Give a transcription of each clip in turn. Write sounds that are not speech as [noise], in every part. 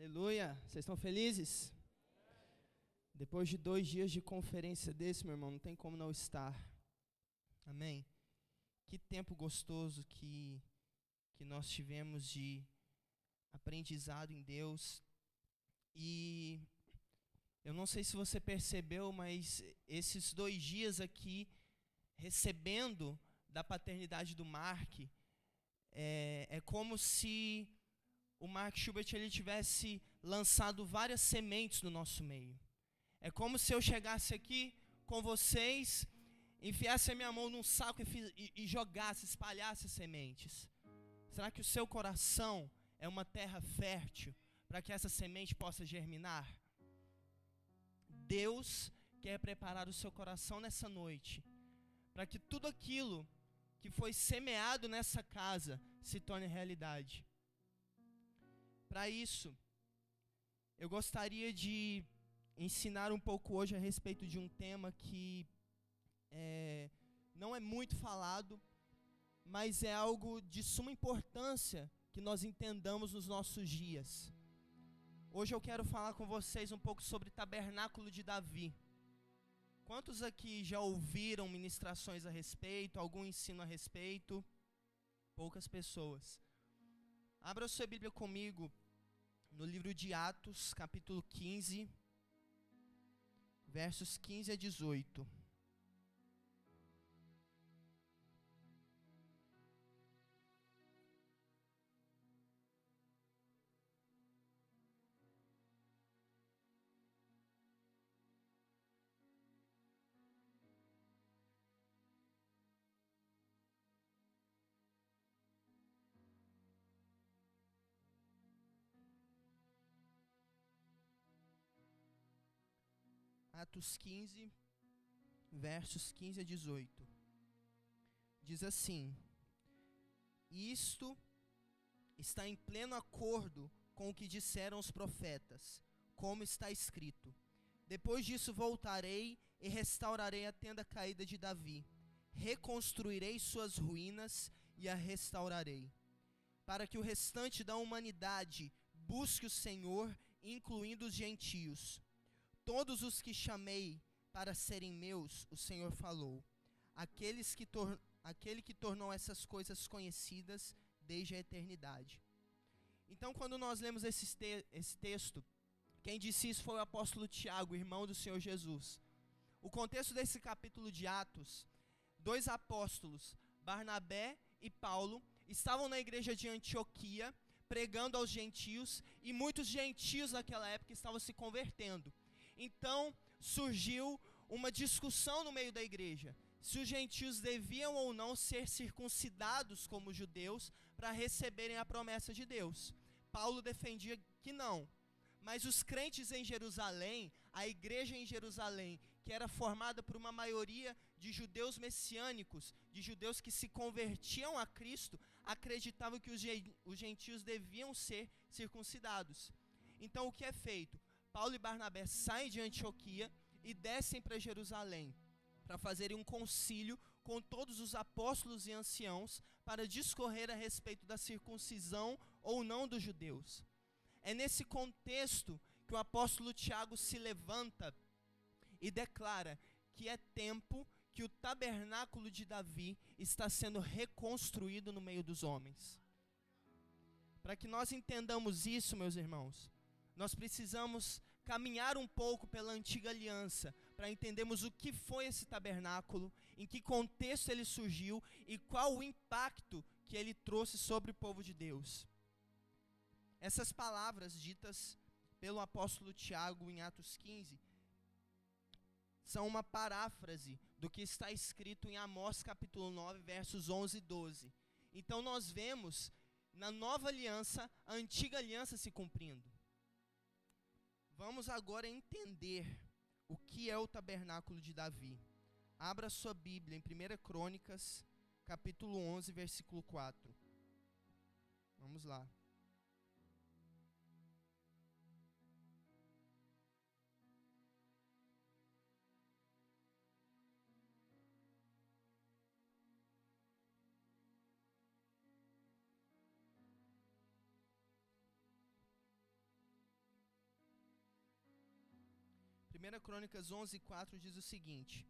Aleluia! Vocês estão felizes? Depois de dois dias de conferência desse, meu irmão, não tem como não estar. Amém? Que tempo gostoso que, que nós tivemos de aprendizado em Deus. E eu não sei se você percebeu, mas esses dois dias aqui, recebendo da paternidade do Mark, é, é como se o Mark Schubert ele tivesse lançado várias sementes no nosso meio. É como se eu chegasse aqui com vocês, enfiasse a minha mão num saco e, e, jogasse, espalhasse as sementes. Será que o seu coração é uma terra fértil para que essa semente possa germinar? Deus quer preparar o seu coração nessa noite, para que tudo aquilo que foi semeado nessa casa se torne realidade. Para isso, eu gostaria de ensinar um pouco hoje a respeito de um tema que é, não é muito falado, mas é algo de suma importância que nós entendamos nos nossos dias. Hoje eu quero falar com vocês um pouco sobre tabernáculo de Davi. Quantos aqui já ouviram ministrações a respeito, algum ensino a respeito? Poucas pessoas. Abra sua Bíblia comigo no livro de Atos, capítulo 15, versos 15 a 18. Atos 15, versos 15 a 18. Diz assim: Isto está em pleno acordo com o que disseram os profetas, como está escrito: Depois disso voltarei e restaurarei a tenda caída de Davi, reconstruirei suas ruínas e a restaurarei, para que o restante da humanidade busque o Senhor, incluindo os gentios Todos os que chamei para serem meus, o Senhor falou. Aqueles que aquele que tornou essas coisas conhecidas desde a eternidade. Então, quando nós lemos esse, te esse texto, quem disse isso foi o apóstolo Tiago, irmão do Senhor Jesus. O contexto desse capítulo de Atos, dois apóstolos, Barnabé e Paulo, estavam na igreja de Antioquia, pregando aos gentios, e muitos gentios naquela época estavam se convertendo. Então surgiu uma discussão no meio da igreja se os gentios deviam ou não ser circuncidados como judeus para receberem a promessa de Deus. Paulo defendia que não. Mas os crentes em Jerusalém, a igreja em Jerusalém, que era formada por uma maioria de judeus messiânicos, de judeus que se convertiam a Cristo, acreditavam que os gentios deviam ser circuncidados. Então o que é feito? Paulo e Barnabé saem de Antioquia e descem para Jerusalém para fazerem um concílio com todos os apóstolos e anciãos para discorrer a respeito da circuncisão ou não dos judeus. É nesse contexto que o apóstolo Tiago se levanta e declara que é tempo que o tabernáculo de Davi está sendo reconstruído no meio dos homens. Para que nós entendamos isso, meus irmãos, nós precisamos caminhar um pouco pela antiga aliança para entendermos o que foi esse tabernáculo, em que contexto ele surgiu e qual o impacto que ele trouxe sobre o povo de Deus. Essas palavras ditas pelo apóstolo Tiago em Atos 15 são uma paráfrase do que está escrito em Amós capítulo 9, versos 11 e 12. Então nós vemos na nova aliança a antiga aliança se cumprindo. Vamos agora entender o que é o tabernáculo de Davi. Abra sua Bíblia em 1 Crônicas, capítulo 11, versículo 4. Vamos lá. 1 Crônicas 11, 4 diz o seguinte: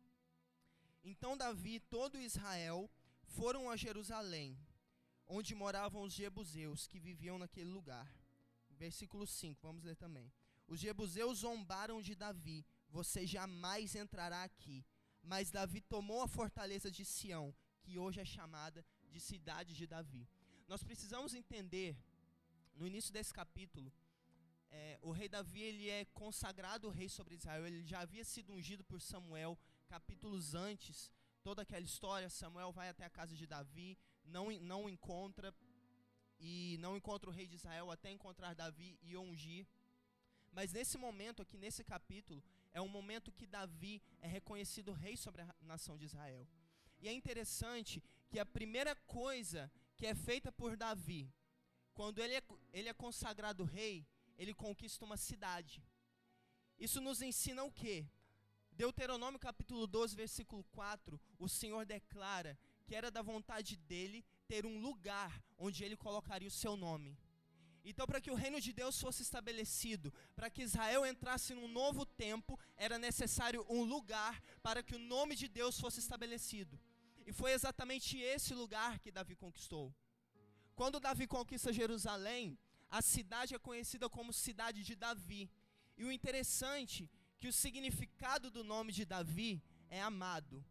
Então Davi e todo Israel foram a Jerusalém, onde moravam os jebuseus que viviam naquele lugar. Versículo 5, vamos ler também. Os jebuseus zombaram de Davi: Você jamais entrará aqui. Mas Davi tomou a fortaleza de Sião, que hoje é chamada de cidade de Davi. Nós precisamos entender, no início desse capítulo, é, o rei Davi ele é consagrado rei sobre Israel. Ele já havia sido ungido por Samuel capítulos antes. Toda aquela história, Samuel vai até a casa de Davi, não não encontra e não encontra o rei de Israel até encontrar Davi e ungir. Mas nesse momento aqui nesse capítulo é um momento que Davi é reconhecido rei sobre a nação de Israel. E é interessante que a primeira coisa que é feita por Davi, quando ele é, ele é consagrado rei, ele conquista uma cidade. Isso nos ensina o quê? Deuteronômio capítulo 12, versículo 4, o Senhor declara que era da vontade dele ter um lugar onde ele colocaria o seu nome. Então, para que o reino de Deus fosse estabelecido, para que Israel entrasse num novo tempo, era necessário um lugar para que o nome de Deus fosse estabelecido. E foi exatamente esse lugar que Davi conquistou. Quando Davi conquista Jerusalém, a cidade é conhecida como cidade de Davi. E o interessante é que o significado do nome de Davi é amado.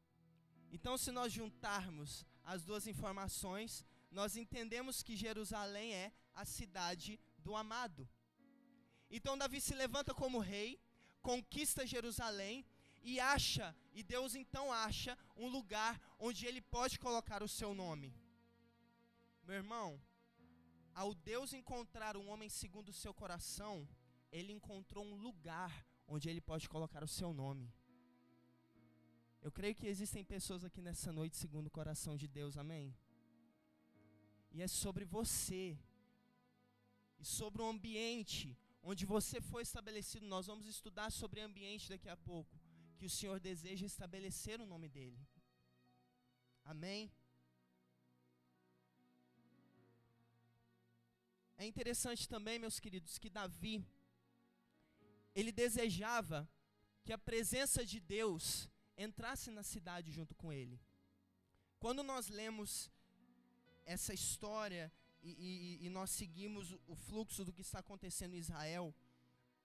Então, se nós juntarmos as duas informações, nós entendemos que Jerusalém é a cidade do amado. Então, Davi se levanta como rei, conquista Jerusalém e acha, e Deus então acha, um lugar onde ele pode colocar o seu nome. Meu irmão, ao Deus encontrar um homem segundo o seu coração, ele encontrou um lugar onde ele pode colocar o seu nome. Eu creio que existem pessoas aqui nessa noite segundo o coração de Deus, amém? E é sobre você, e sobre o ambiente onde você foi estabelecido. Nós vamos estudar sobre ambiente daqui a pouco, que o Senhor deseja estabelecer o nome dele. Amém? É interessante também, meus queridos, que Davi ele desejava que a presença de Deus entrasse na cidade junto com ele. Quando nós lemos essa história e, e, e, nós seguimos o fluxo do que está acontecendo em Israel,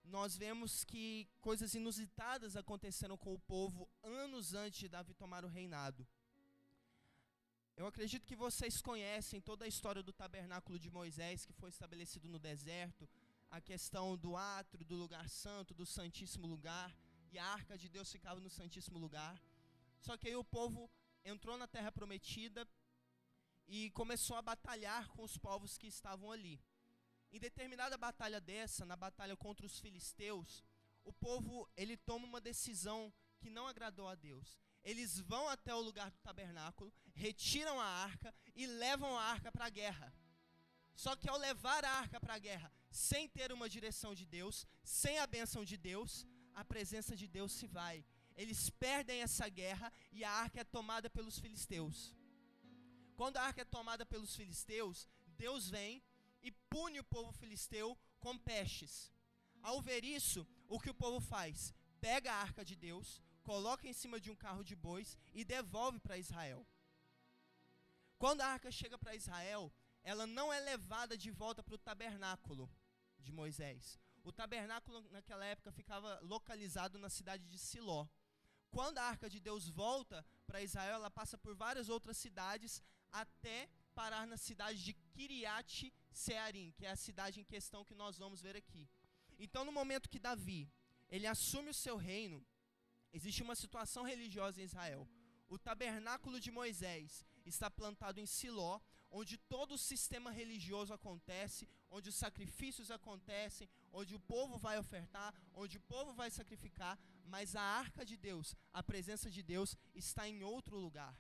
nós vemos que coisas inusitadas aconteceram com o povo anos antes de Davi tomar o reinado. Eu acredito que vocês conhecem toda a história do tabernáculo de Moisés que foi estabelecido no deserto, a questão do átrio, do lugar santo, do santíssimo lugar, e a arca de Deus ficava no santíssimo lugar. Só que aí o povo entrou na terra prometida e começou a batalhar com os povos que estavam ali. Em determinada batalha dessa, na batalha contra os filisteus, o povo ele toma uma decisão que não agradou a Deus eles vão até o lugar do tabernáculo, retiram a arca e levam a arca para a guerra. Só que ao levar a arca para a guerra, sem ter uma direção de Deus, sem a bênção de Deus, a presença de Deus se vai. Eles perdem essa guerra e a arca é tomada pelos filisteus. Quando a arca é tomada pelos filisteus, Deus vem e pune o povo filisteu com pestes. Ao ver isso, o que o povo faz? Pega a arca de Deus, coloca em cima de um carro de bois e devolve para Israel. Quando a arca chega para Israel, ela não é levada de volta para o tabernáculo de Moisés. O tabernáculo naquela época ficava localizado na cidade de Siló. Quando a arca de Deus volta para Israel, ela passa por várias outras cidades até parar na cidade de Kiriat Searim, que é a cidade em questão que nós vamos ver aqui. Então, no momento que Davi ele assume o seu reino, Existe uma situação religiosa em Israel. O tabernáculo de Moisés está plantado em Siló, onde todo o sistema religioso acontece, onde os sacrifícios acontecem, onde o povo vai ofertar, onde o povo vai sacrificar, mas a arca de Deus, a presença de Deus, está em outro lugar.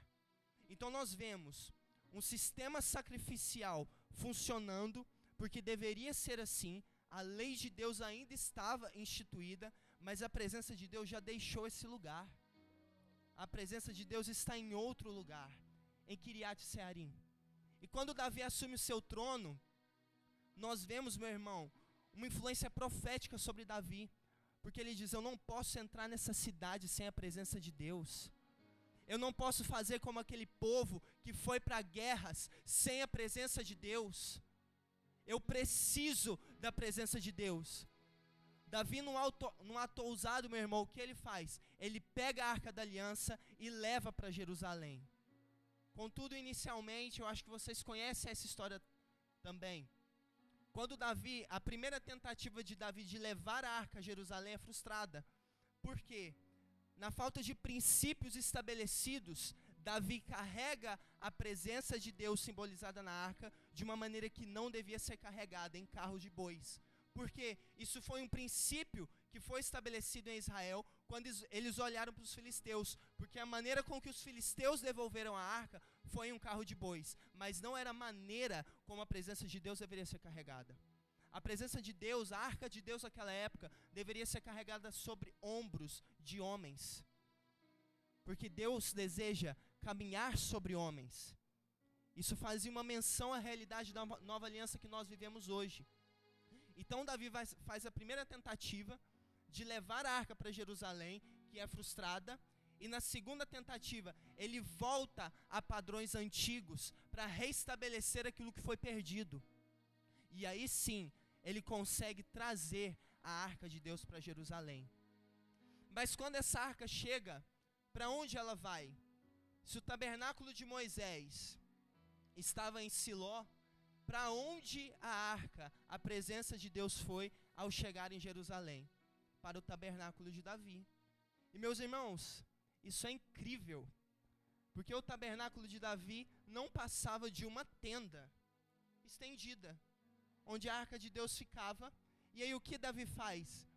Então nós vemos um sistema sacrificial funcionando, porque deveria ser assim, a lei de Deus ainda estava instituída, mas a presença de Deus já deixou esse lugar. A presença de Deus está em outro lugar, em Kiriat Searim. E quando Davi assume o seu trono, nós vemos, meu irmão, uma influência profética sobre Davi. Porque ele diz: Eu não posso entrar nessa cidade sem a presença de Deus. Eu não posso fazer como aquele povo que foi para guerras sem a presença de Deus. Eu preciso da presença de Deus. Davi, num, auto, num ato ousado, meu irmão, o que ele faz? Ele pega a arca da aliança e leva para Jerusalém. Contudo, inicialmente, eu acho que vocês conhecem essa história também. Quando Davi, a primeira tentativa de Davi de levar a arca a Jerusalém é frustrada. Por quê? Na falta de princípios estabelecidos, Davi carrega a presença de Deus simbolizada na arca de uma maneira que não devia ser carregada em carros de bois. Porque isso foi um princípio que foi estabelecido em Israel quando eles olharam para os filisteus. Porque a maneira com que os filisteus devolveram a arca foi em um carro de bois. Mas não era a maneira como a presença de Deus deveria ser carregada. A presença de Deus, a arca de Deus naquela época, deveria ser carregada sobre ombros de homens. Porque Deus deseja caminhar sobre homens. Isso fazia uma menção à realidade da nova aliança que nós vivemos hoje. Então Davi vai, faz a primeira tentativa de levar a arca para Jerusalém, que é frustrada, e na segunda tentativa, ele volta a padrões antigos para restabelecer aquilo que foi perdido. E aí sim, ele consegue trazer a arca de Deus para Jerusalém. Mas quando essa arca chega, para onde ela vai? Se o tabernáculo de Moisés estava em Siló, para onde a arca, a presença de Deus foi ao chegar em Jerusalém? Para o tabernáculo de Davi. E meus irmãos, isso é incrível, porque o tabernáculo de Davi não passava de uma tenda estendida, onde a arca de Deus ficava. E aí o que Davi faz?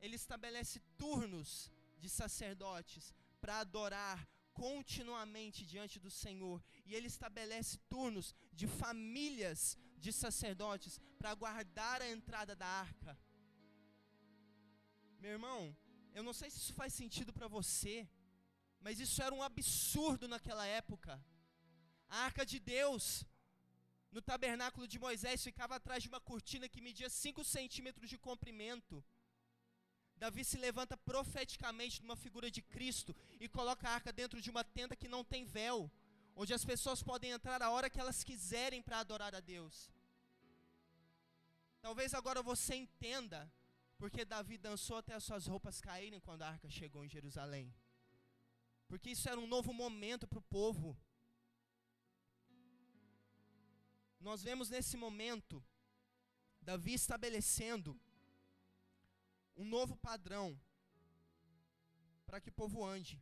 Ele estabelece turnos de sacerdotes para adorar continuamente diante do Senhor. E ele estabelece turnos de famílias de sacerdotes para guardar a entrada da arca. Meu irmão, eu não sei se isso faz sentido para você, mas isso era um absurdo naquela época. A arca de Deus, no tabernáculo de Moisés, ficava atrás de uma cortina que media 5 centímetros de comprimento. Davi se levanta profeticamente numa figura de Cristo e coloca a arca dentro de uma tenda que não tem véu, onde as pessoas podem entrar a hora que elas quiserem para adorar a Deus. Talvez agora você entenda porque Davi dançou até as suas roupas caírem quando a arca chegou em Jerusalém. Porque isso era um novo momento para o povo. Nós vemos nesse momento Davi estabelecendo um novo padrão para que o povo ande.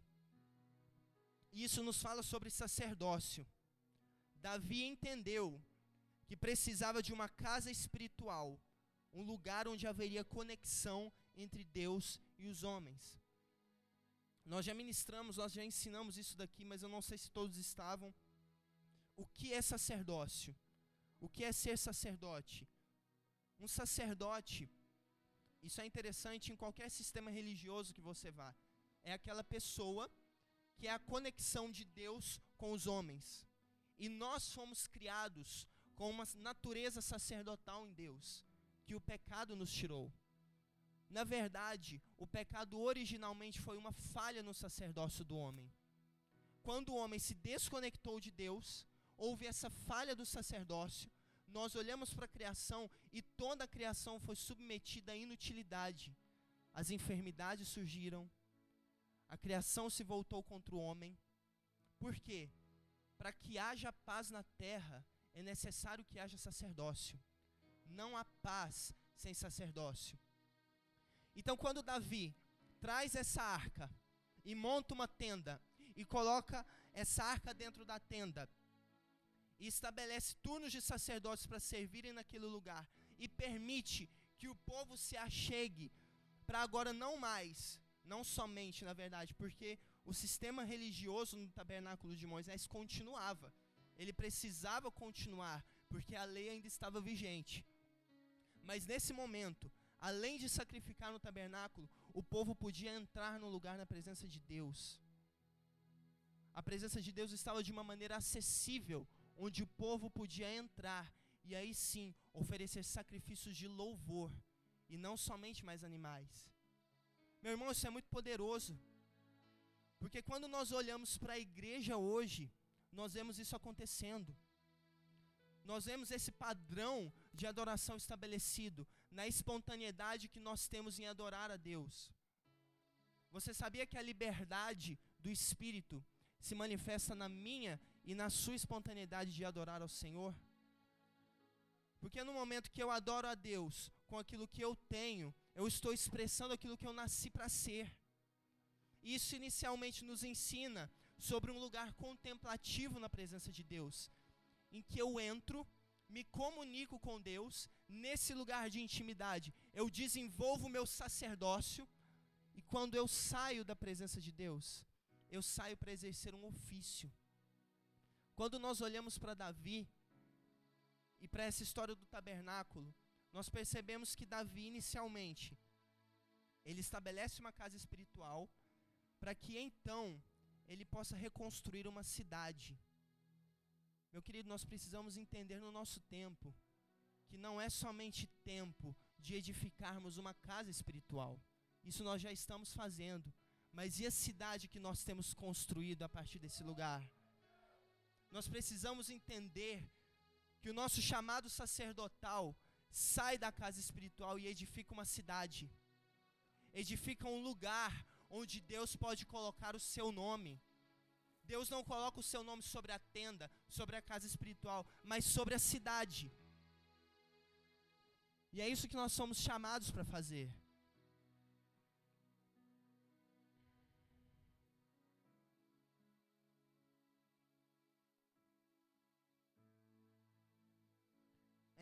Isso nos fala sobre sacerdócio. Davi entendeu que precisava de uma casa espiritual, um lugar onde haveria conexão entre Deus e os homens. Nós já ministramos, nós já ensinamos isso daqui, mas eu não sei se todos estavam. O que é sacerdócio? O que é ser sacerdote? Um sacerdote isso é interessante em qualquer sistema religioso que você vá. É aquela pessoa que é a conexão de Deus com os homens. E nós fomos criados com uma natureza sacerdotal em Deus, que o pecado nos tirou. Na verdade, o pecado originalmente foi uma falha no sacerdócio do homem. Quando o homem se desconectou de Deus, houve essa falha do sacerdócio, nós olhamos para a criação e toda a criação foi submetida à inutilidade. As enfermidades surgiram, a criação se voltou contra o homem. Por quê? Para que haja paz na terra, é necessário que haja sacerdócio. Não há paz sem sacerdócio. Então, quando Davi traz essa arca e monta uma tenda e coloca essa arca dentro da tenda, e estabelece turnos de sacerdotes para servirem naquele lugar e permite que o povo se achegue para agora não mais, não somente, na verdade, porque o sistema religioso no tabernáculo de Moisés continuava. Ele precisava continuar, porque a lei ainda estava vigente. Mas nesse momento, além de sacrificar no tabernáculo, o povo podia entrar no lugar na presença de Deus. A presença de Deus estava de uma maneira acessível onde o povo podia entrar e aí sim oferecer sacrifícios de louvor e não somente mais animais. Meu irmão, isso é muito poderoso. Porque quando nós olhamos para a igreja hoje, nós vemos isso acontecendo. Nós vemos esse padrão de adoração estabelecido na espontaneidade que nós temos em adorar a Deus. Você sabia que a liberdade do espírito se manifesta na minha e na sua espontaneidade de adorar ao Senhor? Porque no momento que eu adoro a Deus com aquilo que eu tenho, eu estou expressando aquilo que eu nasci para ser. Isso inicialmente nos ensina sobre um lugar contemplativo na presença de Deus, em que eu entro, me comunico com Deus, nesse lugar de intimidade, eu desenvolvo o meu sacerdócio, e quando eu saio da presença de Deus, eu saio para exercer um ofício. Quando nós olhamos para Davi e para essa história do tabernáculo, nós percebemos que Davi inicialmente ele estabelece uma casa espiritual para que então ele possa reconstruir uma cidade. Meu querido, nós precisamos entender no nosso tempo que não é somente tempo de edificarmos uma casa espiritual. Isso nós já estamos fazendo. Mas e a cidade que nós temos construído a partir desse lugar? Nós precisamos entender que o nosso chamado sacerdotal sai da casa espiritual e edifica uma cidade, edifica um lugar onde Deus pode colocar o seu nome. Deus não coloca o seu nome sobre a tenda, sobre a casa espiritual, mas sobre a cidade. E é isso que nós somos chamados para fazer.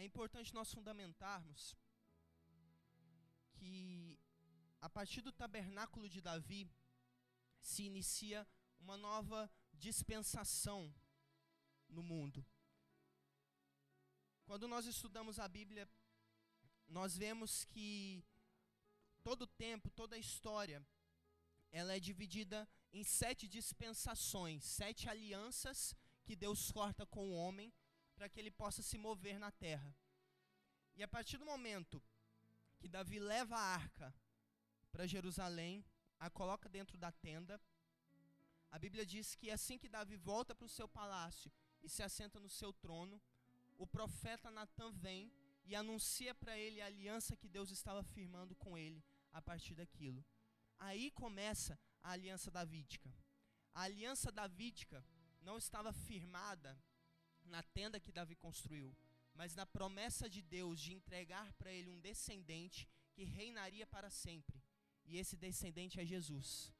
É importante nós fundamentarmos que a partir do tabernáculo de Davi se inicia uma nova dispensação no mundo. Quando nós estudamos a Bíblia, nós vemos que todo o tempo, toda a história, ela é dividida em sete dispensações, sete alianças que Deus corta com o homem para que ele possa se mover na terra. E a partir do momento que Davi leva a arca para Jerusalém, a coloca dentro da tenda, a Bíblia diz que assim que Davi volta para o seu palácio e se assenta no seu trono, o profeta Natan vem e anuncia para ele a aliança que Deus estava firmando com ele a partir daquilo. Aí começa a aliança davídica. A aliança davídica não estava firmada na tenda que Davi construiu, mas na promessa de Deus de entregar para ele um descendente que reinaria para sempre. E esse descendente é Jesus.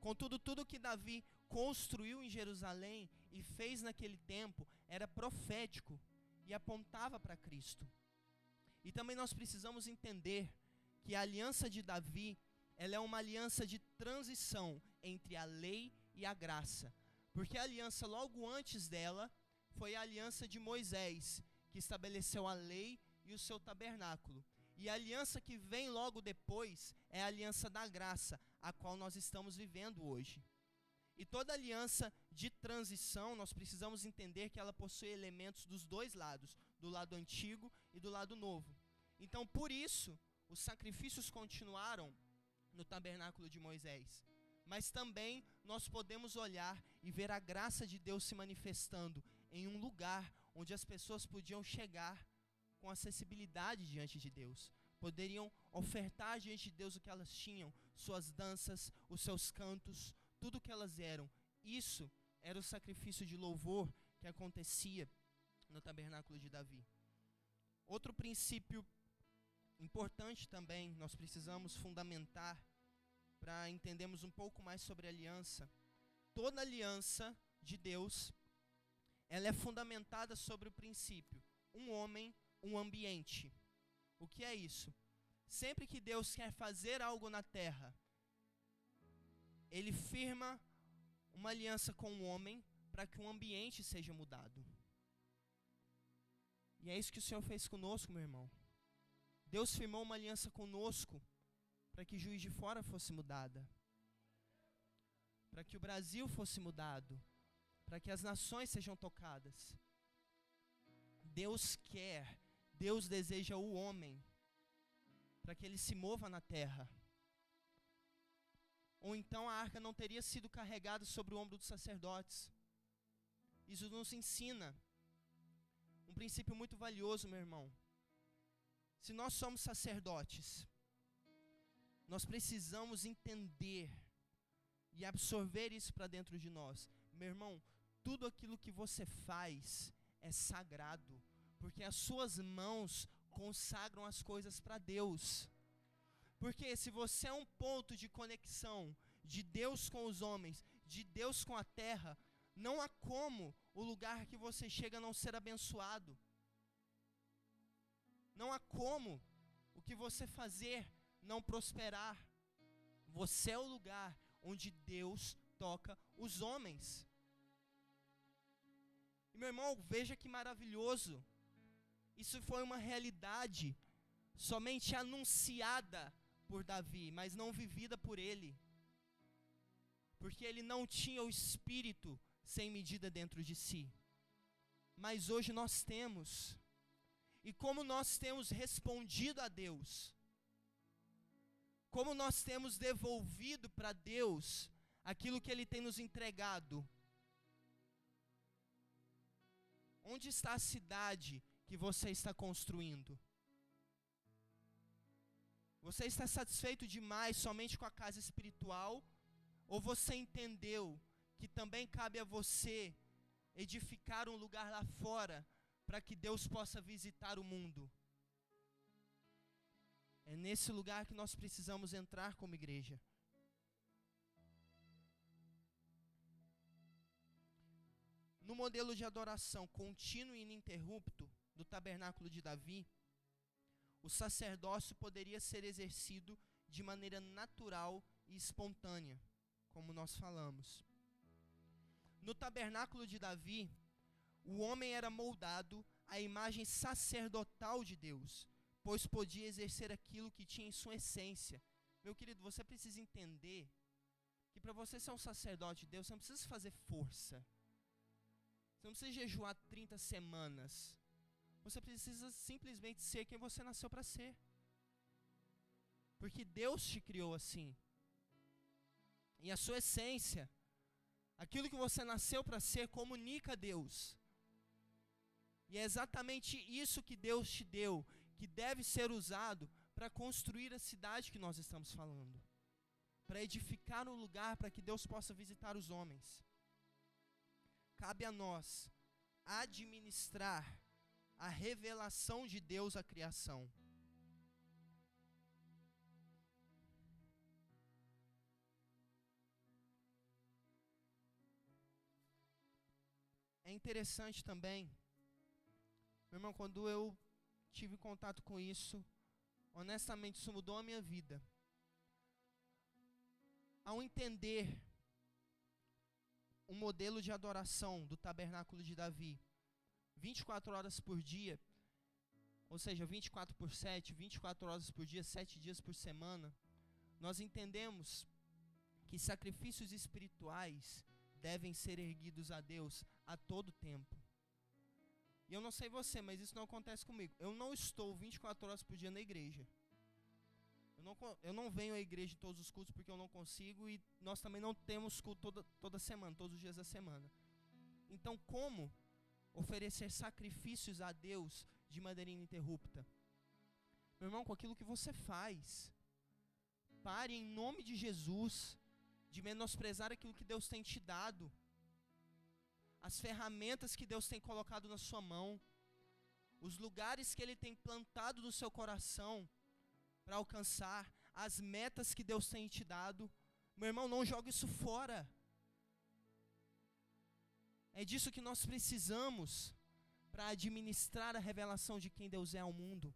Contudo, tudo que Davi construiu em Jerusalém e fez naquele tempo era profético e apontava para Cristo. E também nós precisamos entender que a aliança de Davi, ela é uma aliança de transição entre a lei e a graça. Porque a aliança logo antes dela foi a aliança de Moisés, que estabeleceu a lei e o seu tabernáculo. E a aliança que vem logo depois é a aliança da graça, a qual nós estamos vivendo hoje. E toda aliança de transição, nós precisamos entender que ela possui elementos dos dois lados, do lado antigo e do lado novo. Então, por isso, os sacrifícios continuaram no tabernáculo de Moisés mas também nós podemos olhar e ver a graça de Deus se manifestando em um lugar onde as pessoas podiam chegar com acessibilidade diante de Deus, poderiam ofertar diante de Deus o que elas tinham, suas danças, os seus cantos, tudo o que elas eram. Isso era o sacrifício de louvor que acontecia no tabernáculo de Davi. Outro princípio importante também, nós precisamos fundamentar para entendermos um pouco mais sobre aliança. Toda aliança de Deus, ela é fundamentada sobre o princípio: um homem, um ambiente. O que é isso? Sempre que Deus quer fazer algo na terra, ele firma uma aliança com o homem para que o ambiente seja mudado. E é isso que o Senhor fez conosco, meu irmão. Deus firmou uma aliança conosco para que Juiz de Fora fosse mudada, para que o Brasil fosse mudado, para que as nações sejam tocadas. Deus quer, Deus deseja o homem, para que ele se mova na terra. ou então a arca não teria sido carregada sobre o ombro dos sacerdotes. Isso nos ensina um princípio muito valioso, meu irmão. Se nós somos sacerdotes, nós precisamos entender e absorver isso para dentro de nós. Meu irmão, tudo aquilo que você faz é sagrado, porque as suas mãos consagram as coisas para Deus. Porque se você é um ponto de conexão de Deus com os homens, de Deus com a terra, não há como o lugar que você chega não ser abençoado. Não há como o que você fazer não prosperar. Você é o lugar onde Deus toca os homens. E meu irmão, veja que maravilhoso. Isso foi uma realidade somente anunciada por Davi, mas não vivida por ele. Porque ele não tinha o espírito sem medida dentro de si. Mas hoje nós temos. E como nós temos respondido a Deus, como nós temos devolvido para Deus aquilo que Ele tem nos entregado. Onde está a cidade que você está construindo? Você está satisfeito demais somente com a casa espiritual? Ou você entendeu que também cabe a você edificar um lugar lá fora para que Deus possa visitar o mundo? É nesse lugar que nós precisamos entrar como igreja. No modelo de adoração contínuo e ininterrupto do tabernáculo de Davi, o sacerdócio poderia ser exercido de maneira natural e espontânea, como nós falamos. No tabernáculo de Davi, o homem era moldado à imagem sacerdotal de Deus, pois podia exercer aquilo que tinha em sua essência. Meu querido, você precisa entender que para você ser um sacerdote de Deus, você não precisa fazer força. Você não precisa jejuar 30 semanas. Você precisa simplesmente ser quem você nasceu para ser. Porque Deus te criou assim. E a sua essência, aquilo que você nasceu para ser, comunica a Deus. E é exatamente isso que Deus te deu que deve ser usado para construir a cidade que nós estamos falando, para edificar um lugar para que Deus possa visitar os homens. Cabe a nós administrar a revelação de Deus à criação. É interessante também, meu irmão, quando eu tive contato com isso, honestamente, isso mudou a minha vida. Ao entender o modelo de adoração do tabernáculo de Davi, 24 horas por dia, ou seja, 24 por 7, 24 horas por dia, 7 dias por semana, nós entendemos que sacrifícios espirituais devem ser erguidos a Deus a todo tempo. E eu não sei você, mas isso não acontece comigo. Eu não estou 24 horas por dia na igreja. Eu não, eu não venho à igreja em todos os cultos porque eu não consigo e nós também não temos culto toda, toda semana, todos os dias da semana. Então, como oferecer sacrifícios a Deus de maneira ininterrupta? Meu irmão, com aquilo que você faz. Pare em nome de Jesus de menosprezar aquilo que Deus tem te dado as ferramentas que Deus tem colocado na sua mão, os lugares que Ele tem plantado no seu coração para alcançar, as metas que Deus tem te dado. Meu irmão, não jogue isso fora. É disso que nós precisamos para administrar a revelação de quem Deus é ao mundo.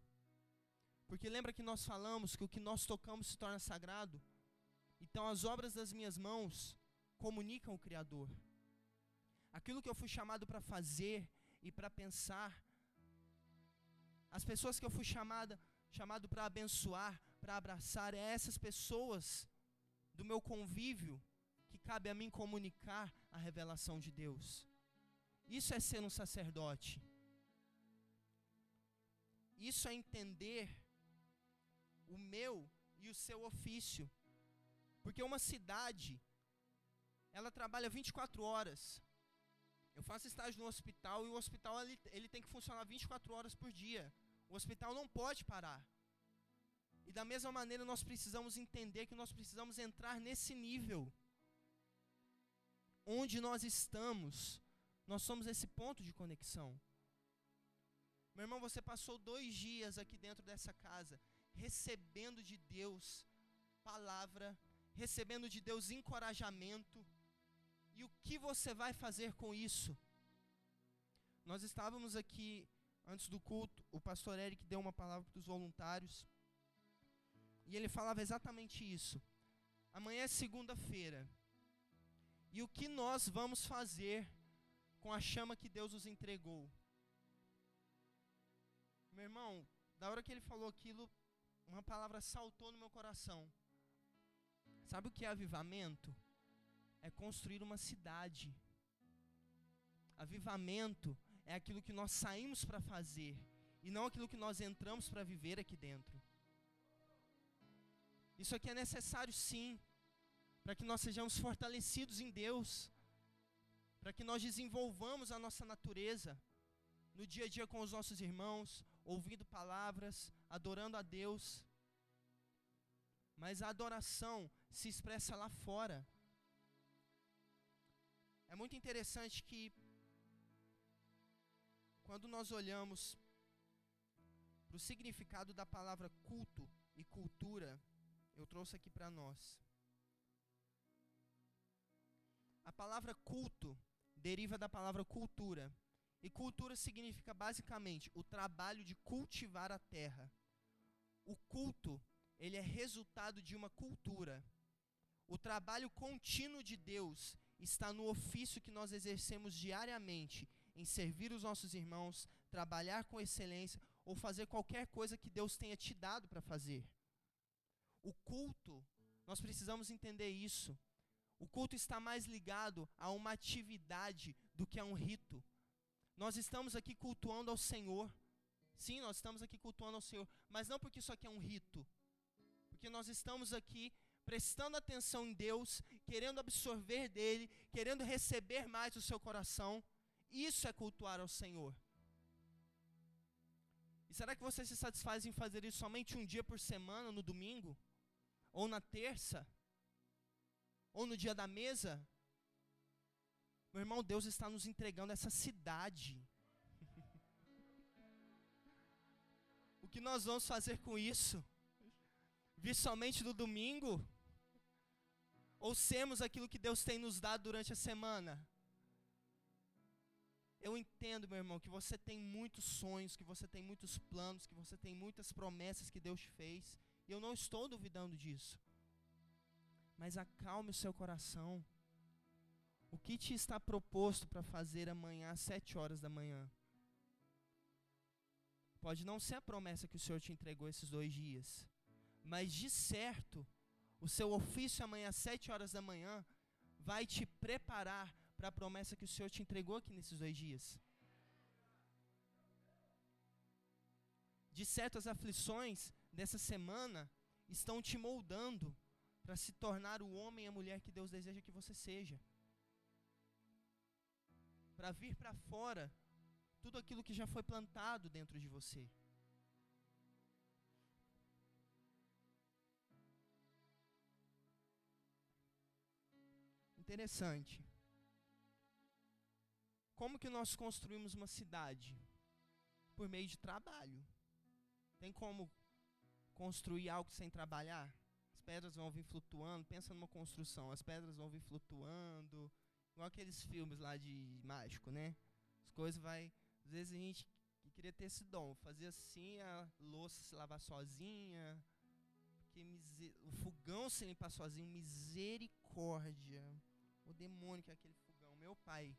Porque lembra que nós falamos que o que nós tocamos se torna sagrado? Então as obras das minhas mãos comunicam o Criador aquilo que eu fui chamado para fazer e para pensar, as pessoas que eu fui chamada, chamado para abençoar, para abraçar, é essas pessoas do meu convívio que cabe a mim comunicar a revelação de Deus. Isso é ser um sacerdote. Isso é entender o meu e o seu ofício. Porque uma cidade, ela trabalha 24 horas. Eu faço estágio no hospital e o hospital ele, ele tem que funcionar 24 horas por dia. O hospital não pode parar. E da mesma maneira nós precisamos entender que nós precisamos entrar nesse nível. Onde nós estamos, nós somos esse ponto de conexão. Meu irmão, você passou dois dias aqui dentro dessa casa, recebendo de Deus palavra, recebendo de Deus encorajamento. E o que você vai fazer com isso? Nós estávamos aqui antes do culto, o pastor Eric deu uma palavra para os voluntários. E ele falava exatamente isso. Amanhã é segunda-feira. E o que nós vamos fazer com a chama que Deus nos entregou? Meu irmão, da hora que ele falou aquilo, uma palavra saltou no meu coração. Sabe o que é avivamento? É construir uma cidade. Avivamento é aquilo que nós saímos para fazer e não aquilo que nós entramos para viver aqui dentro. Isso aqui é necessário sim, para que nós sejamos fortalecidos em Deus, para que nós desenvolvamos a nossa natureza no dia a dia com os nossos irmãos, ouvindo palavras, adorando a Deus. Mas a adoração se expressa lá fora. É muito interessante que quando nós olhamos para o significado da palavra culto e cultura, eu trouxe aqui para nós. A palavra culto deriva da palavra cultura. E cultura significa basicamente o trabalho de cultivar a terra. O culto, ele é resultado de uma cultura. O trabalho contínuo de Deus está no ofício que nós exercemos diariamente em servir os nossos irmãos, trabalhar com excelência ou fazer qualquer coisa que Deus tenha te dado para fazer. O culto, nós precisamos entender isso. O culto está mais ligado a uma atividade do que a um rito. Nós estamos aqui cultuando ao Senhor. Sim, nós estamos aqui cultuando ao Senhor, mas não porque isso aqui é um rito. Porque nós estamos aqui prestando atenção em Deus, querendo absorver dele, querendo receber mais do seu coração. Isso é cultuar ao Senhor. E será que você se satisfaz em fazer isso somente um dia por semana, no domingo? Ou na terça? Ou no dia da mesa? Meu irmão, Deus está nos entregando essa cidade. [laughs] o que nós vamos fazer com isso? Vir somente no domingo? Ou sermos aquilo que Deus tem nos dado durante a semana? Eu entendo, meu irmão, que você tem muitos sonhos, que você tem muitos planos, que você tem muitas promessas que Deus te fez. E eu não estou duvidando disso. Mas acalme o seu coração. O que te está proposto para fazer amanhã às sete horas da manhã? Pode não ser a promessa que o Senhor te entregou esses dois dias, mas de certo, o seu ofício amanhã às sete horas da manhã vai te preparar para a promessa que o Senhor te entregou aqui nesses dois dias. De certo, as aflições dessa semana estão te moldando para se tornar o homem e a mulher que Deus deseja que você seja. Para vir para fora tudo aquilo que já foi plantado dentro de você. Interessante. Como que nós construímos uma cidade? Por meio de trabalho. Tem como construir algo sem trabalhar? As pedras vão vir flutuando. Pensa numa construção. As pedras vão vir flutuando. Igual aqueles filmes lá de mágico, né? As coisas vai. Às vezes a gente que queria ter esse dom. Fazer assim, a louça se lavar sozinha. Porque o fogão se limpar sozinho. Misericórdia. O demônio que é aquele fogão. Meu pai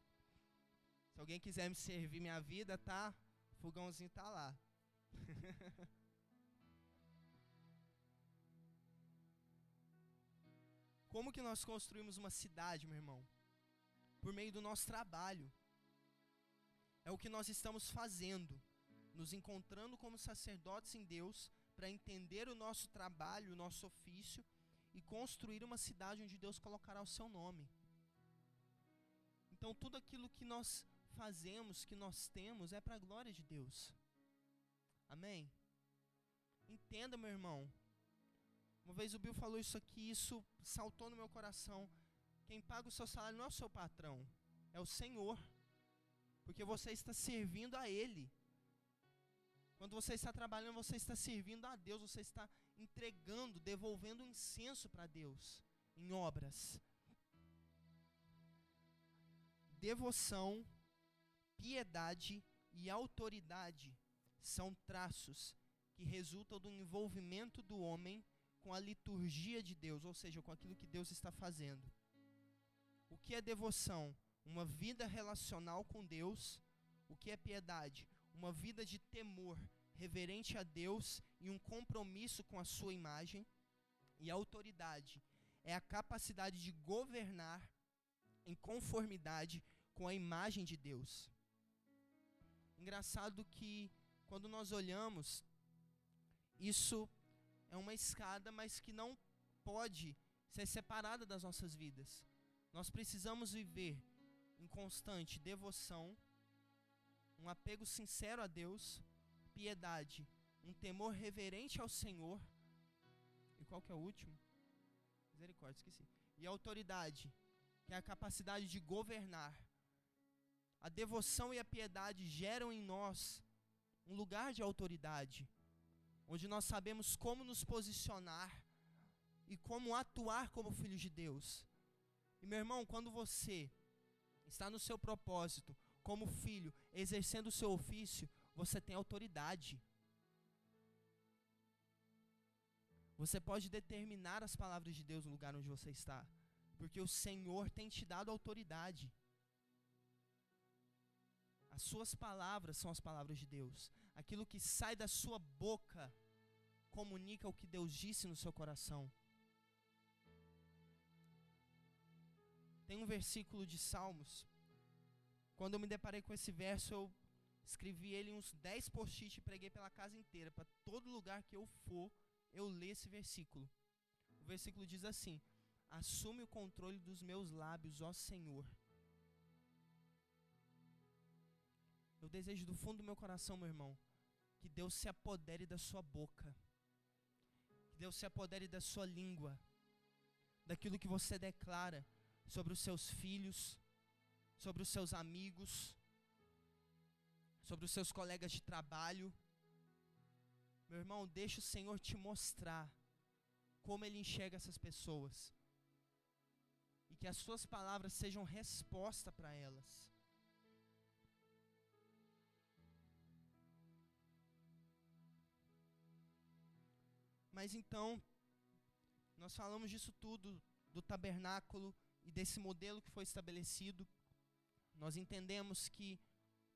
se alguém quiser me servir minha vida, tá? O fogãozinho tá lá. [laughs] Como que nós construímos uma cidade, meu irmão? Por meio do nosso trabalho. É o que nós estamos fazendo, nos encontrando como sacerdotes em Deus para entender o nosso trabalho, o nosso ofício e construir uma cidade onde Deus colocará o seu nome. Então, tudo aquilo que nós fazemos, que nós temos, é para a glória de Deus. Amém? Entenda, meu irmão. Uma vez o Bill falou isso aqui, isso saltou no meu coração. Quem paga o seu salário não é o seu patrão, é o Senhor. Porque você está servindo a Ele. Quando você está trabalhando, você está servindo a Deus, você está entregando, devolvendo incenso para Deus em obras. Devoção, piedade e autoridade são traços que resultam do envolvimento do homem com a liturgia de Deus, ou seja, com aquilo que Deus está fazendo. O que é devoção? Uma vida relacional com Deus. O que é piedade? Uma vida de temor reverente a Deus e um compromisso com a sua imagem. E autoridade é a capacidade de governar em conformidade com a imagem de Deus. Engraçado que quando nós olhamos, isso é uma escada, mas que não pode ser separada das nossas vidas. Nós precisamos viver em constante devoção, um apego sincero a Deus, piedade, um temor reverente ao Senhor. E qual que é o último? Misericórdia, esqueci. E autoridade, que é a capacidade de governar. A devoção e a piedade geram em nós um lugar de autoridade, onde nós sabemos como nos posicionar e como atuar como filhos de Deus. E meu irmão, quando você está no seu propósito, como filho, exercendo o seu ofício, você tem autoridade. Você pode determinar as palavras de Deus no lugar onde você está, porque o Senhor tem te dado autoridade. As suas palavras são as palavras de Deus. Aquilo que sai da sua boca comunica o que Deus disse no seu coração. Tem um versículo de Salmos. Quando eu me deparei com esse verso, eu escrevi ele em uns 10 post-it e preguei pela casa inteira. Para todo lugar que eu for, eu ler esse versículo. O versículo diz assim: Assume o controle dos meus lábios, ó Senhor. Eu desejo do fundo do meu coração, meu irmão, que Deus se apodere da sua boca. Que Deus se apodere da sua língua. Daquilo que você declara sobre os seus filhos, sobre os seus amigos, sobre os seus colegas de trabalho. Meu irmão, deixa o Senhor te mostrar como Ele enxerga essas pessoas. Que as suas palavras sejam resposta para elas. Mas então, nós falamos disso tudo, do tabernáculo e desse modelo que foi estabelecido. Nós entendemos que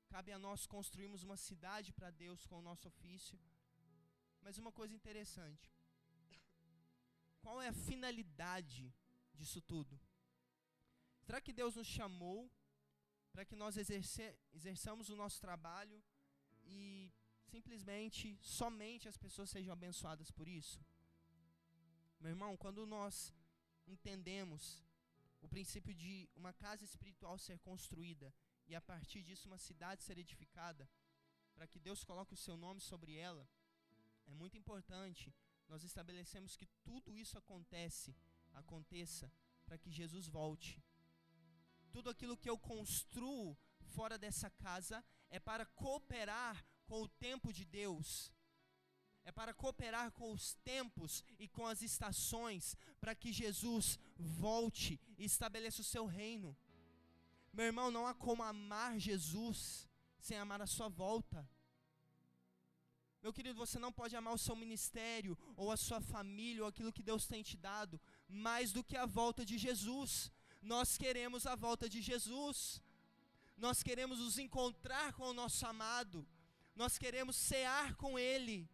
cabe a nós construirmos uma cidade para Deus com o nosso ofício. Mas uma coisa interessante: qual é a finalidade disso tudo? Será que Deus nos chamou para que nós exercer, exerçamos o nosso trabalho e simplesmente, somente as pessoas sejam abençoadas por isso? Meu irmão, quando nós entendemos o princípio de uma casa espiritual ser construída e a partir disso uma cidade ser edificada, para que Deus coloque o seu nome sobre ela, é muito importante nós estabelecemos que tudo isso acontece, aconteça para que Jesus volte. Tudo aquilo que eu construo fora dessa casa é para cooperar com o tempo de Deus. É para cooperar com os tempos e com as estações, para que Jesus volte e estabeleça o seu reino. Meu irmão, não há como amar Jesus sem amar a sua volta. Meu querido, você não pode amar o seu ministério, ou a sua família, ou aquilo que Deus tem te dado, mais do que a volta de Jesus. Nós queremos a volta de Jesus. Nós queremos nos encontrar com o nosso amado. Nós queremos cear com Ele.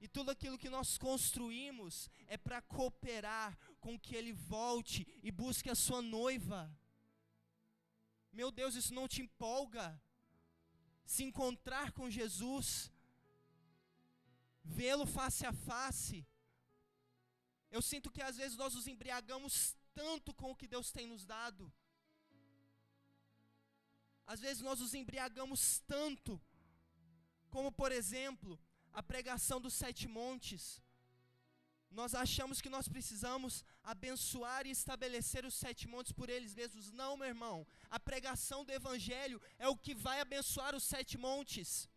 E tudo aquilo que nós construímos é para cooperar com que Ele volte e busque a sua noiva. Meu Deus, isso não te empolga? Se encontrar com Jesus, vê-lo face a face, Eu sinto que às vezes nós nos embriagamos tanto com o que Deus tem nos dado. Às vezes nós nos embriagamos tanto, como por exemplo, a pregação dos sete montes. Nós achamos que nós precisamos abençoar e estabelecer os sete montes por eles mesmos. Não, meu irmão. A pregação do Evangelho é o que vai abençoar os sete montes.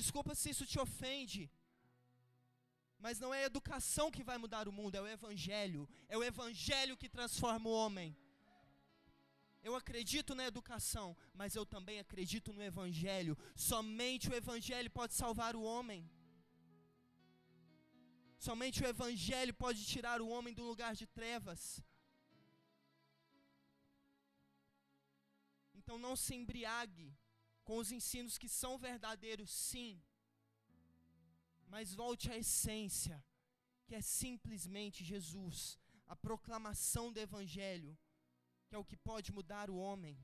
Desculpa se isso te ofende. Mas não é a educação que vai mudar o mundo, é o Evangelho. É o Evangelho que transforma o homem. Eu acredito na educação, mas eu também acredito no Evangelho. Somente o Evangelho pode salvar o homem. Somente o Evangelho pode tirar o homem do lugar de trevas. Então não se embriague com os ensinos que são verdadeiros, sim, mas volte à essência, que é simplesmente Jesus, a proclamação do Evangelho, que é o que pode mudar o homem.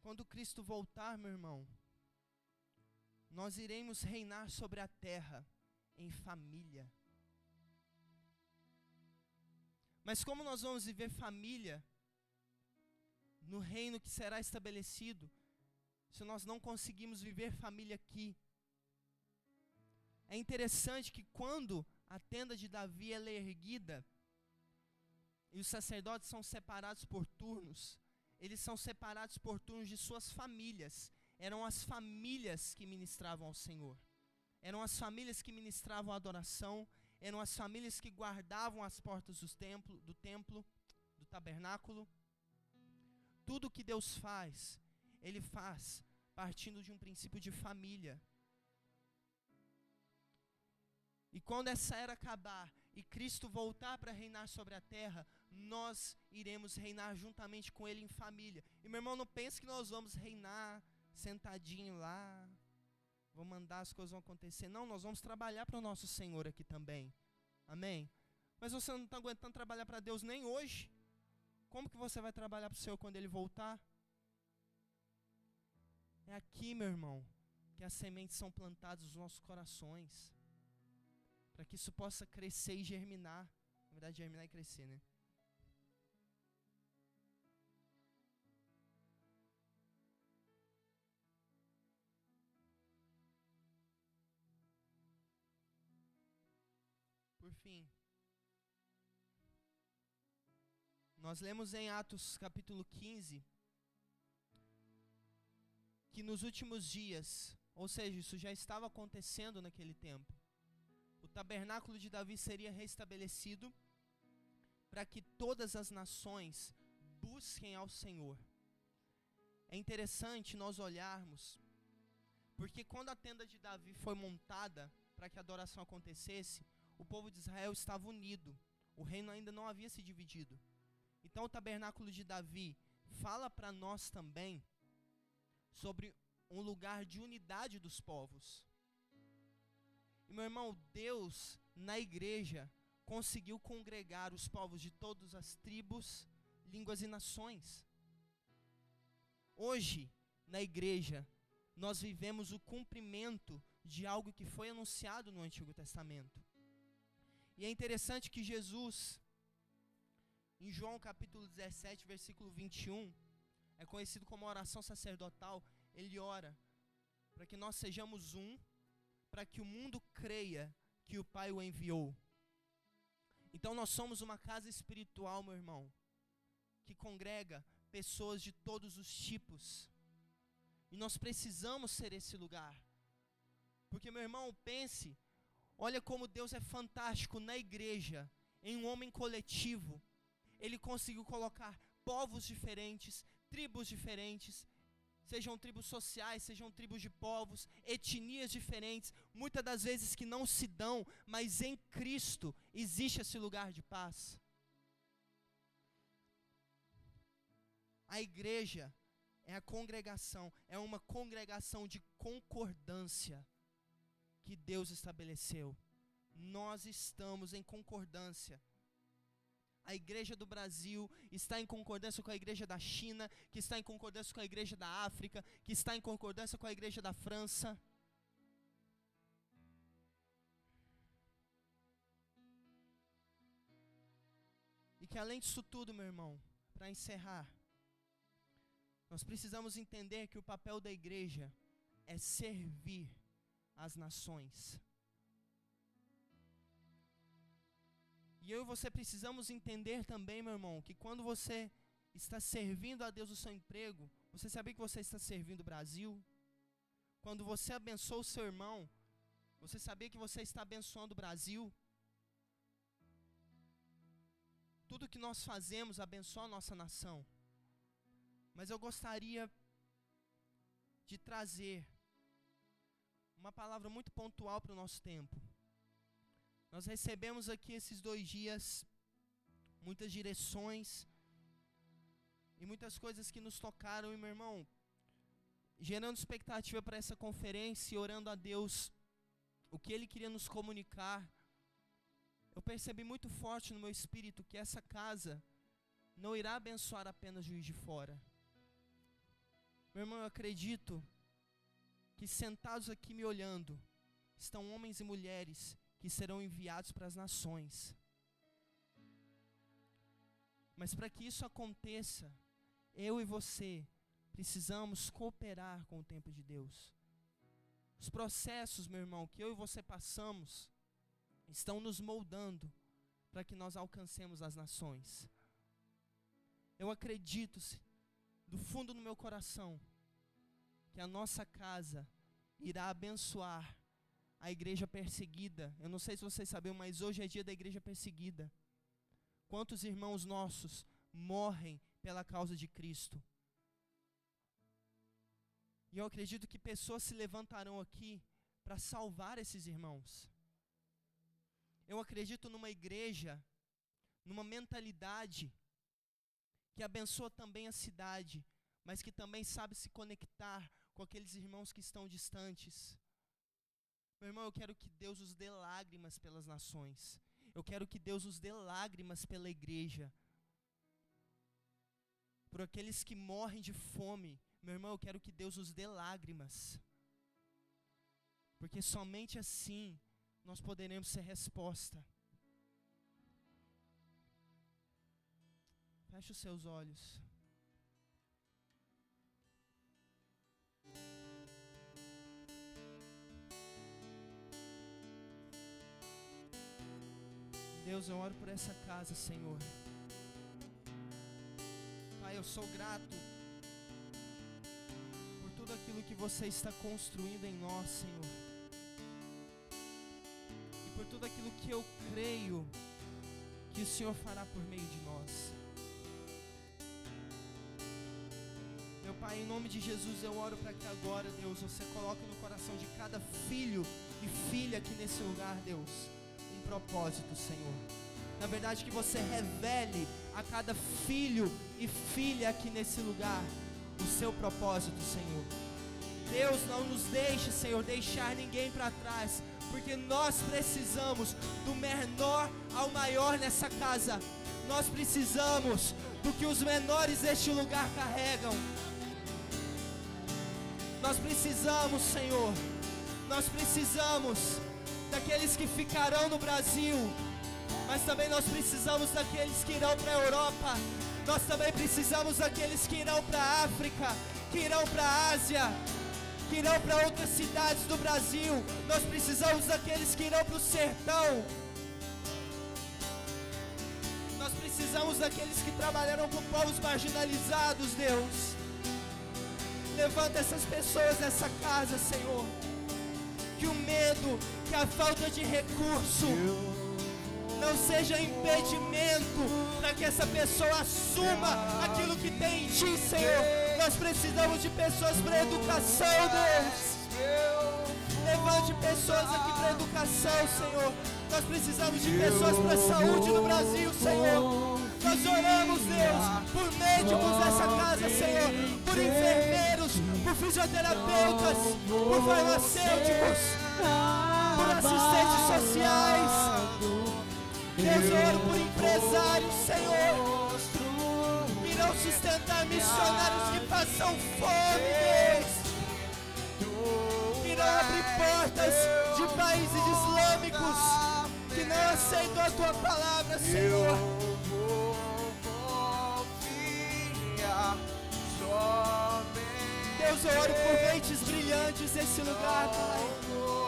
Quando Cristo voltar, meu irmão, nós iremos reinar sobre a terra em família. Mas como nós vamos viver família no reino que será estabelecido, se nós não conseguimos viver família aqui? É interessante que quando a tenda de Davi é erguida e os sacerdotes são separados por turnos, eles são separados por turnos de suas famílias. Eram as famílias que ministravam ao Senhor. Eram as famílias que ministravam a adoração. Eram as famílias que guardavam as portas do templo, do templo, do tabernáculo. Tudo que Deus faz, Ele faz partindo de um princípio de família. E quando essa era acabar e Cristo voltar para reinar sobre a terra, nós iremos reinar juntamente com Ele em família. E meu irmão, não pense que nós vamos reinar sentadinho lá, vamos mandar as coisas vão acontecer. Não, nós vamos trabalhar para o nosso Senhor aqui também. Amém? Mas você não está aguentando trabalhar para Deus nem hoje. Como que você vai trabalhar para o Senhor quando Ele voltar? É aqui, meu irmão, que as sementes são plantadas nos nossos corações. Para que isso possa crescer e germinar. Na verdade, germinar e crescer, né? Fim, nós lemos em Atos capítulo 15 que nos últimos dias, ou seja, isso já estava acontecendo naquele tempo, o tabernáculo de Davi seria restabelecido para que todas as nações busquem ao Senhor. É interessante nós olharmos, porque quando a tenda de Davi foi montada para que a adoração acontecesse, o povo de Israel estava unido, o reino ainda não havia se dividido. Então, o tabernáculo de Davi fala para nós também sobre um lugar de unidade dos povos. E meu irmão, Deus na igreja conseguiu congregar os povos de todas as tribos, línguas e nações. Hoje, na igreja, nós vivemos o cumprimento de algo que foi anunciado no Antigo Testamento. E é interessante que Jesus, em João capítulo 17, versículo 21, é conhecido como oração sacerdotal, ele ora para que nós sejamos um, para que o mundo creia que o Pai o enviou. Então nós somos uma casa espiritual, meu irmão, que congrega pessoas de todos os tipos. E nós precisamos ser esse lugar. Porque, meu irmão, pense Olha como Deus é fantástico na igreja, em um homem coletivo. Ele conseguiu colocar povos diferentes, tribos diferentes, sejam tribos sociais, sejam tribos de povos, etnias diferentes, muitas das vezes que não se dão, mas em Cristo existe esse lugar de paz. A igreja é a congregação, é uma congregação de concordância que Deus estabeleceu. Nós estamos em concordância. A igreja do Brasil está em concordância com a igreja da China, que está em concordância com a igreja da África, que está em concordância com a igreja da França. E que além disso tudo, meu irmão, para encerrar, nós precisamos entender que o papel da igreja é servir as nações. E eu e você precisamos entender também, meu irmão, que quando você está servindo a Deus o seu emprego, você sabia que você está servindo o Brasil? Quando você abençoa o seu irmão, você sabia que você está abençoando o Brasil? Tudo que nós fazemos abençoa a nossa nação. Mas eu gostaria de trazer uma palavra muito pontual para o nosso tempo. Nós recebemos aqui esses dois dias muitas direções e muitas coisas que nos tocaram, e meu irmão, gerando expectativa para essa conferência e orando a Deus o que Ele queria nos comunicar. Eu percebi muito forte no meu espírito que essa casa não irá abençoar apenas Juiz de Fora. Meu irmão, eu acredito que sentados aqui me olhando estão homens e mulheres que serão enviados para as nações. Mas para que isso aconteça, eu e você precisamos cooperar com o tempo de Deus. Os processos, meu irmão, que eu e você passamos, estão nos moldando para que nós alcancemos as nações. Eu acredito, do fundo do meu coração, que a nossa casa irá abençoar a igreja perseguida. Eu não sei se vocês sabem, mas hoje é dia da igreja perseguida. Quantos irmãos nossos morrem pela causa de Cristo? E eu acredito que pessoas se levantarão aqui para salvar esses irmãos. Eu acredito numa igreja, numa mentalidade que abençoa também a cidade, mas que também sabe se conectar com aqueles irmãos que estão distantes. Meu irmão, eu quero que Deus os dê lágrimas pelas nações. Eu quero que Deus os dê lágrimas pela igreja. Por aqueles que morrem de fome. Meu irmão, eu quero que Deus os dê lágrimas. Porque somente assim nós poderemos ser resposta. Feche os seus olhos. Deus, eu oro por essa casa, Senhor. Pai, eu sou grato por tudo aquilo que você está construindo em nós, Senhor. E por tudo aquilo que eu creio que o Senhor fará por meio de nós. Meu Pai, em nome de Jesus, eu oro para que agora, Deus, você coloque no coração de cada filho e filha aqui nesse lugar, Deus propósito, Senhor. Na verdade, que você revele a cada filho e filha aqui nesse lugar o seu propósito, Senhor. Deus, não nos deixe, Senhor, deixar ninguém para trás, porque nós precisamos do menor ao maior nessa casa. Nós precisamos do que os menores deste lugar carregam. Nós precisamos, Senhor. Nós precisamos daqueles que ficarão no Brasil, mas também nós precisamos daqueles que irão para a Europa, nós também precisamos daqueles que irão para a África, que irão para a Ásia, que irão para outras cidades do Brasil, nós precisamos daqueles que irão para o sertão. Nós precisamos daqueles que trabalharam com povos marginalizados, Deus. Levanta essas pessoas nessa casa, Senhor. Que o medo, que a falta de recurso não seja impedimento para que essa pessoa assuma aquilo que tem em ti, Senhor. Nós precisamos de pessoas para educação, Deus. Levante pessoas aqui para educação, Senhor. Nós precisamos de pessoas para saúde no Brasil, Senhor. Nós oramos, Deus, por médicos dessa casa, Senhor, por enfermeiros, por fisioterapeutas, por farmacêuticos por assistentes sociais. Deus, eu oro por empresários, Senhor, que irão sustentar missionários que passam fome, Deus. Que não abrem portas de países islâmicos que não aceitam a tua palavra, Senhor. Deus, eu oro por mentes brilhantes nesse lugar, Pai.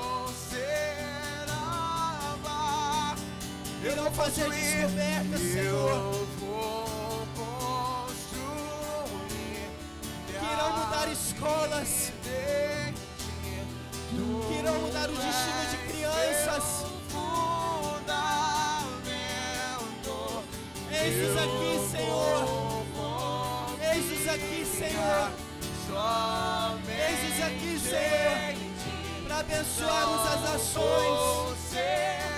eu não fazer descoberta, Senhor. Construir. Que irão mudar escolas. Que irão mudar o destino de crianças. Eis-nos aqui, Senhor. Eis-nos aqui, Senhor. Eis-nos aqui, Senhor. Para abençoarmos as nações.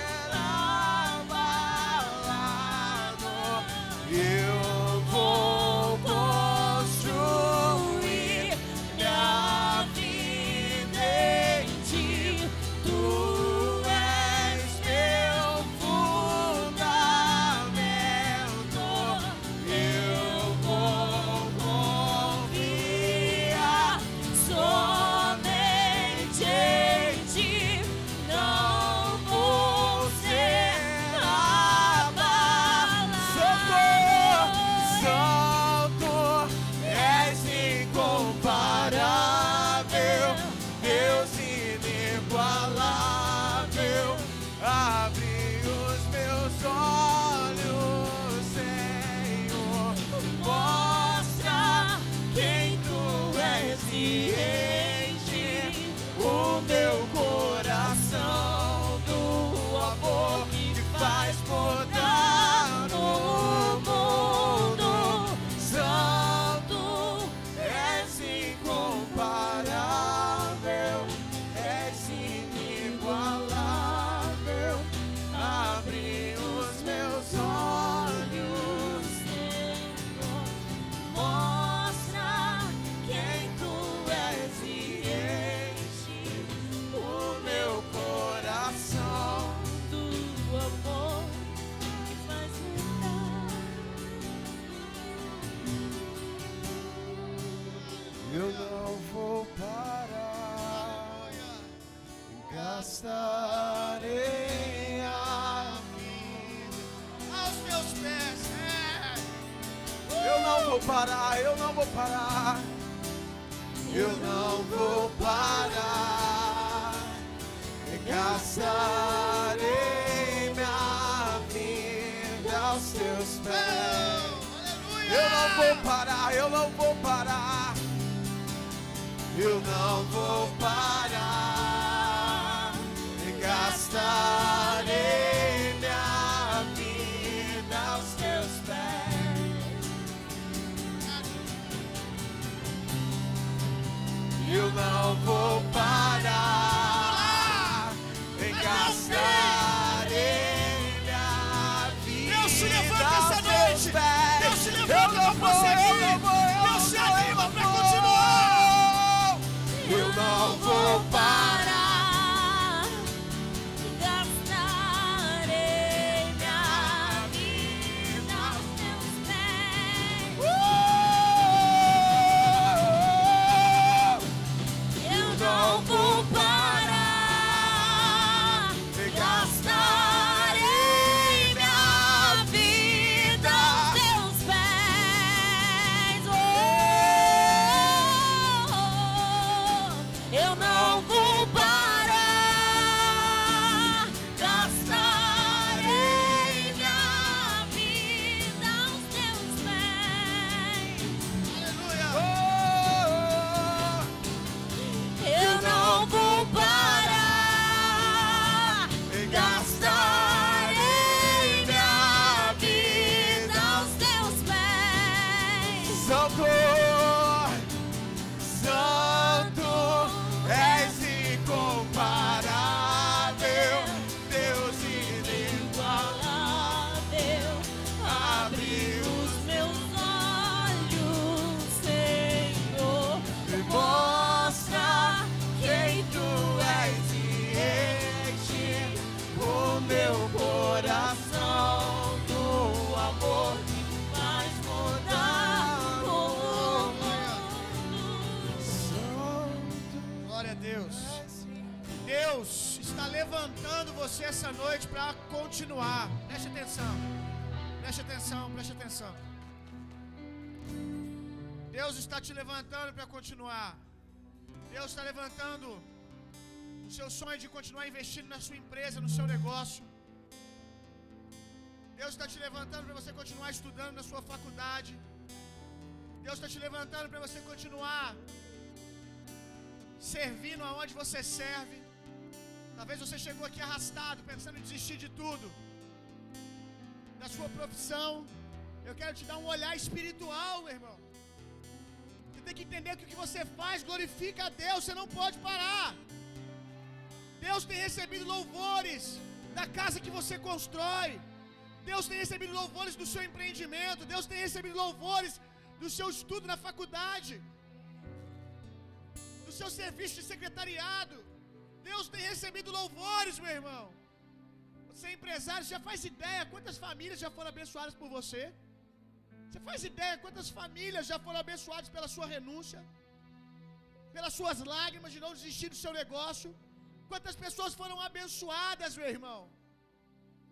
Você atenção, preste atenção. Deus está te levantando para continuar. Deus está levantando o seu sonho de continuar investindo na sua empresa, no seu negócio. Deus está te levantando para você continuar estudando na sua faculdade. Deus está te levantando para você continuar servindo aonde você serve. Talvez você chegou aqui arrastado, pensando em desistir de tudo, da sua profissão. Eu quero te dar um olhar espiritual, meu irmão. Você tem que entender que o que você faz glorifica a Deus, você não pode parar. Deus tem recebido louvores da casa que você constrói. Deus tem recebido louvores do seu empreendimento. Deus tem recebido louvores do seu estudo na faculdade, do seu serviço de secretariado. Deus tem recebido louvores, meu irmão. Você é empresário, já faz ideia quantas famílias já foram abençoadas por você? Você faz ideia quantas famílias já foram abençoadas pela sua renúncia? Pelas suas lágrimas de não desistir do seu negócio? Quantas pessoas foram abençoadas, meu irmão?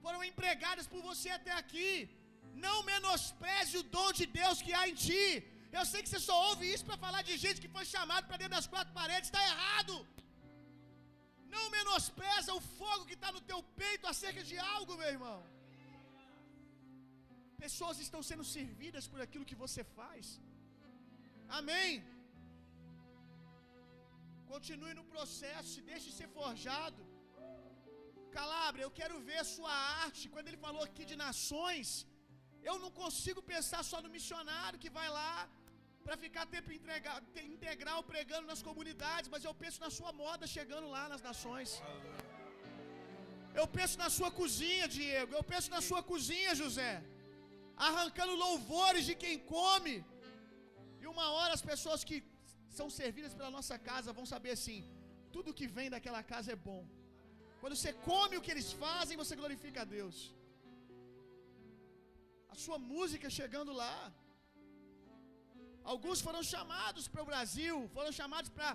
Foram empregadas por você até aqui. Não menospreze o dom de Deus que há em ti. Eu sei que você só ouve isso para falar de gente que foi chamado para dentro das quatro paredes. Está errado. Não menospreza o fogo que está no teu peito acerca de algo, meu irmão. Pessoas estão sendo servidas por aquilo que você faz. Amém. Continue no processo, se deixe ser forjado. Calabria, eu quero ver a sua arte. Quando ele falou aqui de nações, eu não consigo pensar só no missionário que vai lá para ficar tempo integral pregando nas comunidades, mas eu penso na sua moda chegando lá nas nações. Eu penso na sua cozinha, Diego. Eu penso na sua cozinha, José. Arrancando louvores de quem come. E uma hora as pessoas que são servidas pela nossa casa vão saber assim: tudo que vem daquela casa é bom. Quando você come o que eles fazem, você glorifica a Deus. A sua música chegando lá. Alguns foram chamados para o Brasil, foram chamados para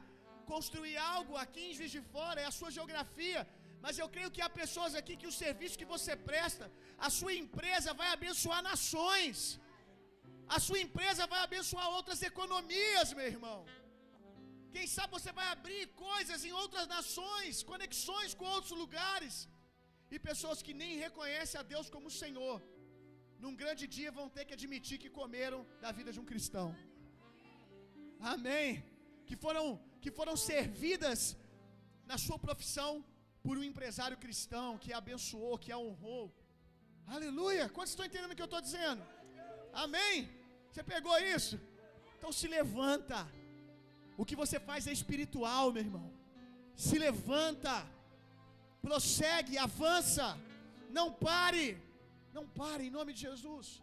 construir algo aqui em Juiz de Fora, é a sua geografia. Mas eu creio que há pessoas aqui que o serviço que você presta, a sua empresa vai abençoar nações. A sua empresa vai abençoar outras economias, meu irmão. Quem sabe você vai abrir coisas em outras nações, conexões com outros lugares. E pessoas que nem reconhecem a Deus como Senhor, num grande dia vão ter que admitir que comeram da vida de um cristão. Amém. Que foram, que foram servidas na sua profissão por um empresário cristão que a abençoou, que a honrou. Aleluia. Quantos estão entendendo o que eu estou dizendo? Amém. Você pegou isso? Então se levanta. O que você faz é espiritual, meu irmão. Se levanta. Prossegue, avança. Não pare. Não pare em nome de Jesus.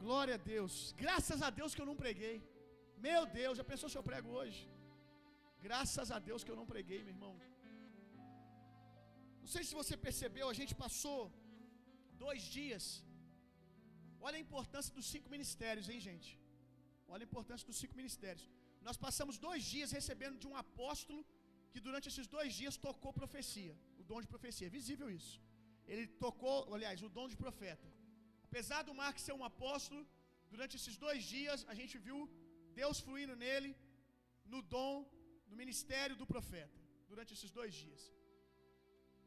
Glória a Deus. Graças a Deus que eu não preguei. Meu Deus, já pensou se eu prego hoje? Graças a Deus que eu não preguei, meu irmão. Não sei se você percebeu, a gente passou dois dias. Olha a importância dos cinco ministérios, hein, gente? Olha a importância dos cinco ministérios. Nós passamos dois dias recebendo de um apóstolo que durante esses dois dias tocou profecia, o dom de profecia, é visível isso. Ele tocou, aliás, o dom de profeta. Apesar do Marcos ser um apóstolo, durante esses dois dias a gente viu Deus fluindo nele, no dom, no ministério do profeta, durante esses dois dias.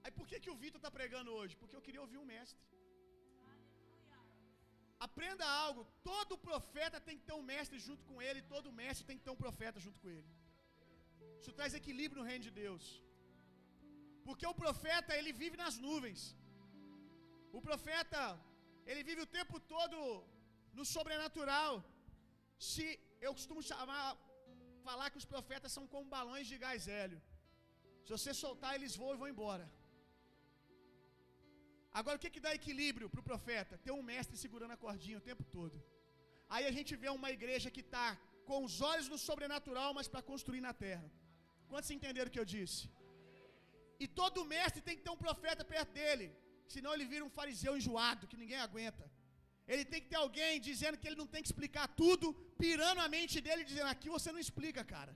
Aí por que, que o Vitor está pregando hoje? Porque eu queria ouvir um mestre. Aprenda algo. Todo profeta tem que ter um mestre junto com ele, todo mestre tem que ter um profeta junto com ele. Isso traz equilíbrio no reino de Deus. Porque o profeta, ele vive nas nuvens. O profeta, ele vive o tempo todo no sobrenatural. Se eu costumo chamar falar que os profetas são como balões de gás hélio. Se você soltar, eles voam e vão embora. Agora o que, que dá equilíbrio para o profeta? Ter um mestre segurando a cordinha o tempo todo. Aí a gente vê uma igreja que está com os olhos no sobrenatural, mas para construir na terra. Quantos entenderam o que eu disse? E todo mestre tem que ter um profeta perto dele, senão ele vira um fariseu enjoado que ninguém aguenta. Ele tem que ter alguém dizendo que ele não tem que explicar tudo, pirando a mente dele, dizendo: aqui você não explica, cara.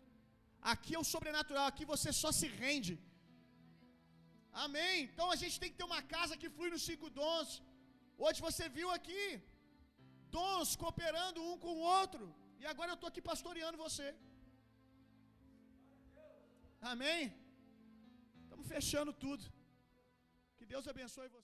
Aqui é o sobrenatural, aqui você só se rende. Amém. Então a gente tem que ter uma casa que flui nos cinco dons. Hoje você viu aqui dons cooperando um com o outro. E agora eu estou aqui pastoreando você. Amém? Estamos fechando tudo. Que Deus abençoe você.